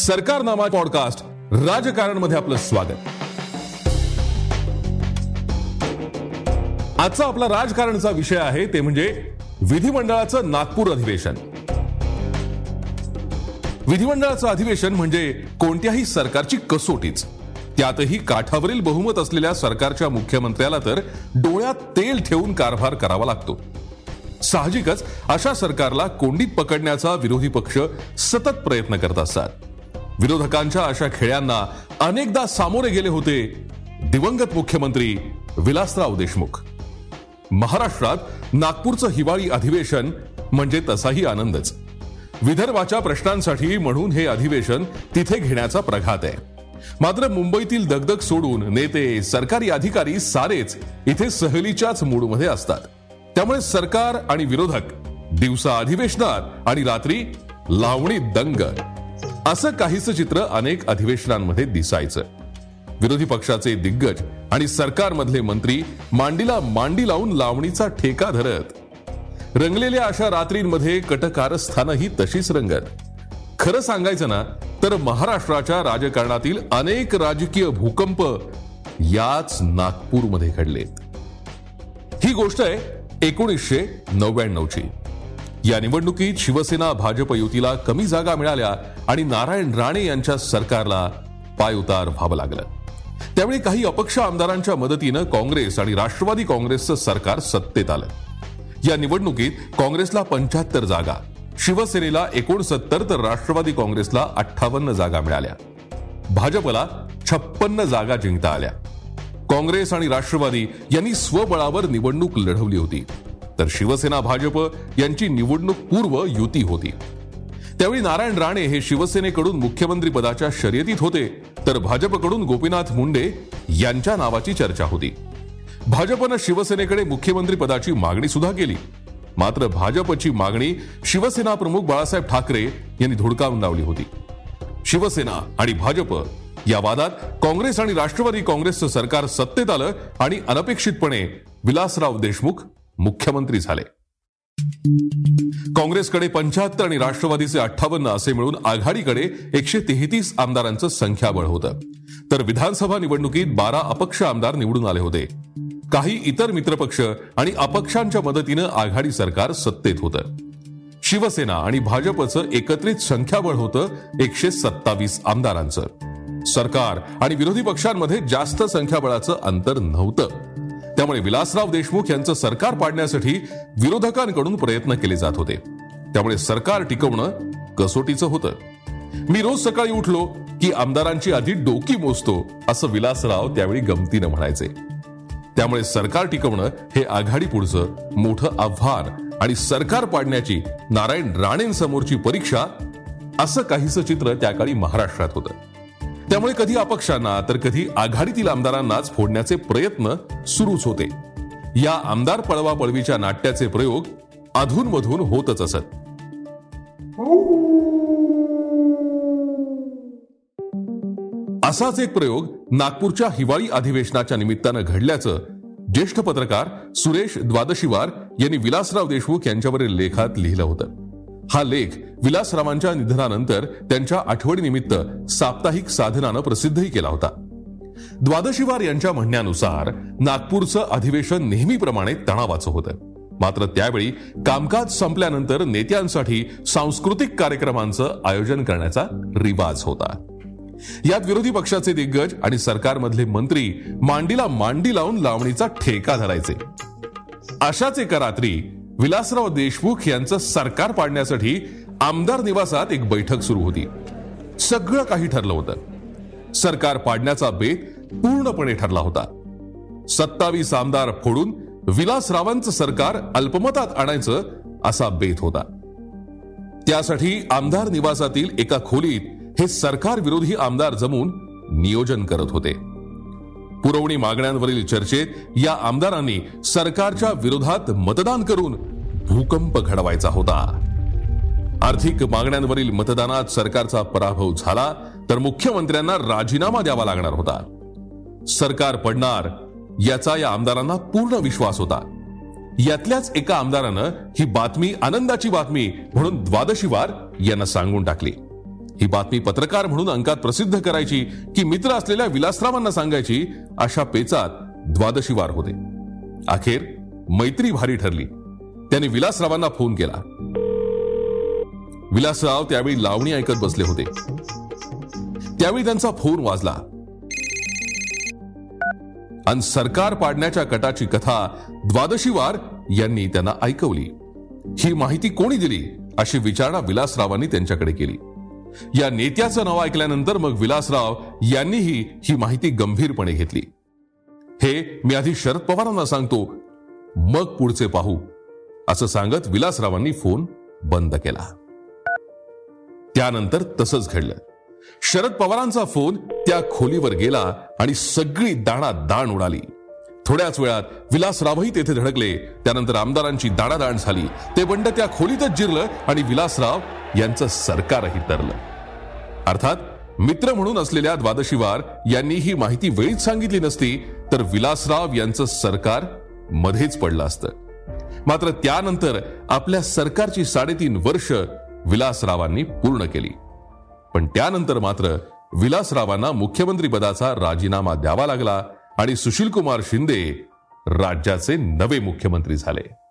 सरकार नामा पॉडकास्ट राजकारणमध्ये आपलं स्वागत. आजचा आपला राजकारणचा विषय आहे ते म्हणजे विधिमंडळाचं नागपूर अधिवेशन. विधिमंडळाचं अधिवेशन म्हणजे कोणत्याही सरकारची कसोटीच. त्यातही काठावरील बहुमत असलेल्या सरकारच्या मुख्यमंत्र्याला तर डोळ्यात तेल ठेवून कारभार करावा लागतो. साहजिकच अशा सरकारला कोंडीत पकडण्याचा विरोधी पक्ष सतत प्रयत्न करत असतात. विरोधकांच्या अशा खेळ्यांना अनेकदा सामोरे गेले होते दिवंगत मुख्यमंत्री विलासराव देशमुख. महाराष्ट्रात नागपूरचं हिवाळी अधिवेशन म्हणजे तसाही आनंदच. विदर्भाच्या प्रश्नांसाठी म्हणून हे अधिवेशन तिथे घेण्याचा प्रघात आहे. मात्र मुंबईतील दगदग सोडून नेते सरकारी अधिकारी सारेच इथे सहलीच्याच मूडमध्ये असतात. त्यामुळे सरकार आणि विरोधक दिवसा अधिवेशनात आणि रात्री लावणी दंग. असं काहीच चित्र अनेक अधिवेशनांमध्ये दिसायचं. विरोधी पक्षाचे दिग्गज आणि सरकारमधले मंत्री मांडीला मांडी लावून लावणीचा ठेका धरत. रंगलेल्या अशा रात्रींमध्ये कटकारस्थानही तशीच रंगत. खरं सांगायचं ना तर महाराष्ट्राच्या राजकारणातील अनेक राजकीय भूकंप याच नागपूरमध्ये घडलेत. ही गोष्ट आहे एकोणीसशे नव्याण्णवची. या निवडणुकीत शिवसेना भाजप युतीला कमी जागा मिळाल्या आणि नारायण राणे यांच्या सरकारला पायउतार व्हावं लागलं. त्यावेळी काही अपक्ष आमदारांच्या मदतीनं काँग्रेस आणि राष्ट्रवादी काँग्रेसचं सरकार सत्तेत आलं. या निवडणुकीत काँग्रेसला पंच्याहत्तर जागा शिवसेनेला एकोणसत्तर तर राष्ट्रवादी काँग्रेसला अठ्ठावन्न जागा मिळाल्या. भाजपला छप्पन्न जागा जिंकता आल्या. काँग्रेस आणि राष्ट्रवादी यांनी स्वबळावर निवडणूक लढवली होती. तर शिवसेना भाजप यांची निवडणूक पूर्व युती होती. त्यावेळी नारायण राणे हे शिवसेनेकडून मुख्यमंत्री पदाच्या शर्यतीत होते तर भाजपकडून गोपीनाथ मुंडे यांच्या नावाची चर्चा होती. भाजपनं शिवसेनेकडे मुख्यमंत्री पदाची मागणी सुद्धा केली. मात्र भाजपची मागणी शिवसेना प्रमुख बाळासाहेब ठाकरे यांनी धुडकावून लावली होती. शिवसेना आणि भाजप या वादात काँग्रेस आणि राष्ट्रवादी काँग्रेसचं सरकार सत्तेत आलं आणि अनपेक्षितपणे विलासराव देशमुख मुख्यमंत्री झाले. काँग्रेसकडे पंच्याहत्तर आणि राष्ट्रवादीचे अठ्ठावन्न असे मिळून आघाडीकडे एकशे तेहतीस आमदारांचं संख्याबळ होतं. तर विधानसभा निवडणुकीत बारा अपक्ष आमदार निवडून आले होते. काही इतर मित्रपक्ष आणि अपक्षांच्या मदतीनं आघाडी सरकार सत्तेत होतं. शिवसेना आणि भाजपचं एकत्रित संख्याबळ होतं एकशे सत्तावीस आमदारांचं. सरकार आणि विरोधी पक्षांमध्ये जास्त संख्याबळाचं अंतर नव्हतं. त्यामुळे विलासराव देशमुख यांचं सरकार पाडण्यासाठी विरोधकांकडून प्रयत्न केले जात होते. त्यामुळे सरकार टिकवणं कसोटीचं होतं. मी रोज सकाळी उठलो की आमदारांची आधी डोकी मोजतो असं विलासराव त्यावेळी गमतीनं म्हणायचे. त्यामुळे सरकार टिकवणं हे आघाडी पुढचं मोठं आव्हान आणि सरकार पाडण्याची नारायण राणेंसमोरची परीक्षा असं काहीसं चित्र त्या काळी महाराष्ट्रात होतं. त्यामुळे कधी अपक्षांना तर कधी आघाडीतील आमदारांनाच फोडण्याचे प्रयत्न सुरूच होते. या आमदार पळवा पळवीच्या नाट्याचे प्रयोग अधूनमधून होतच असत. असाच एक प्रयोग नागपूरच्या हिवाळी अधिवेशनाच्या निमित्तानं घडल्याचं ज्येष्ठ पत्रकार सुरेश द्वादशीवार यांनी विलासराव देशमुख यांच्यावरील लेखात लिहिलं होतं. हा लेख विलासरावांच्या निधनानंतर त्यांच्या आठवणीनिमित्त साप्ताहिक साधनानं प्रसिद्धही केला होता. द्वादशीवार यांच्या म्हणण्यानुसार नागपूरचं अधिवेशन नेहमीप्रमाणे तणावाचं होतं. मात्र त्यावेळी कामकाज संपल्यानंतर नेत्यांसाठी सांस्कृतिक कार्यक्रमांचं आयोजन करण्याचा रिवाज होता. यात विरोधी पक्षाचे दिग्गज आणि सरकारमधले मंत्री मांडीला मांडी लावून लावणीचा ठेका धरायचे. अशाच एका रात्री विलासराव देशमुख यांचं सरकार पाडण्यासाठी आमदार निवासात एक बैठक सुरू होती. सगळं काही ठरलं होतं. सरकार पाडण्याचा बेत पूर्णपणे ठरला होता. सत्तावीस आमदार फोडून विलासरावांचं सरकार अल्पमतात आणायचं असा बेत होता. त्यासाठी आमदार निवासातील एका खोलीत हे सरकार विरोधी आमदार जमून नियोजन करत होते. पुरवणी मागण्यांवरील चर्चेत या आमदारांनी सरकारच्या विरोधात मतदान करून भूकंप घडवायचा होता. आर्थिक मागण्यांवरील मतदानात सरकारचा पराभव झाला तर मुख्यमंत्र्यांना राजीनामा द्यावा लागणार होता. सरकार पडणार याचा या आमदारांना पूर्ण विश्वास होता. यातल्याच एका आमदारानं ही बातमी आनंदाची बातमी म्हणून द्वादशीवार यांना सांगून टाकली. ही बातमी पत्रकार म्हणून अंकात प्रसिद्ध करायची की मित्र असलेल्या विलासरावांना सांगायची अशा पेचात द्वादशीवार होते. अखेर मैत्री भारी ठरली. त्याने विलासरावांना फोन केला. विलासराव त्यावेळी लावणी ऐकत बसले होते. त्यावेळी त्यांचा फोन वाजला. आणि सरकार पाडण्याच्या कटाची कथा द्वादशीवार यांनी त्यांना ऐकवली. ही माहिती कोणी दिली? अशी विचारणा विलासरावांनी त्यांच्याकडे केली. या नेत्याचं नाव ऐकल्यानंतर मग विलासराव यांनीही ही माहिती गंभीरपणे घेतली. हे मी आधी शरद पवारांना सांगतो मग पुढचे पाहू असं सांगत विलासरावांनी फोन बंद केला. त्यानंतर तसंच घडलं. शरद पवारांचा फोन त्या खोलीवर गेला आणि सगळी दाणा दाण उडाली. थोड्याच वेळात विलासरावही तेथे धडकले. त्यानंतर आमदारांची दाणादाण झाली. ते बंड त्या खोलीतच जिरलं आणि विलासराव यांचं सरकारही तरलं. अर्थात मित्र म्हणून असलेल्या द्वादशीवार यांनी ही माहिती वेळीच सांगितली नसती तर विलासराव यांचं सरकार मध्येच पडलं असतं. मात्र त्यानंतर आपल्या सरकारची साडेतीन वर्ष विलासरावांनी पूर्ण केली. पण त्यानंतर मात्र विलासरावांना मुख्यमंत्री पदाचा राजीनामा द्यावा लागला आणि सुशीलकुमार शिंदे राज्याचे नवे मुख्यमंत्री झाले.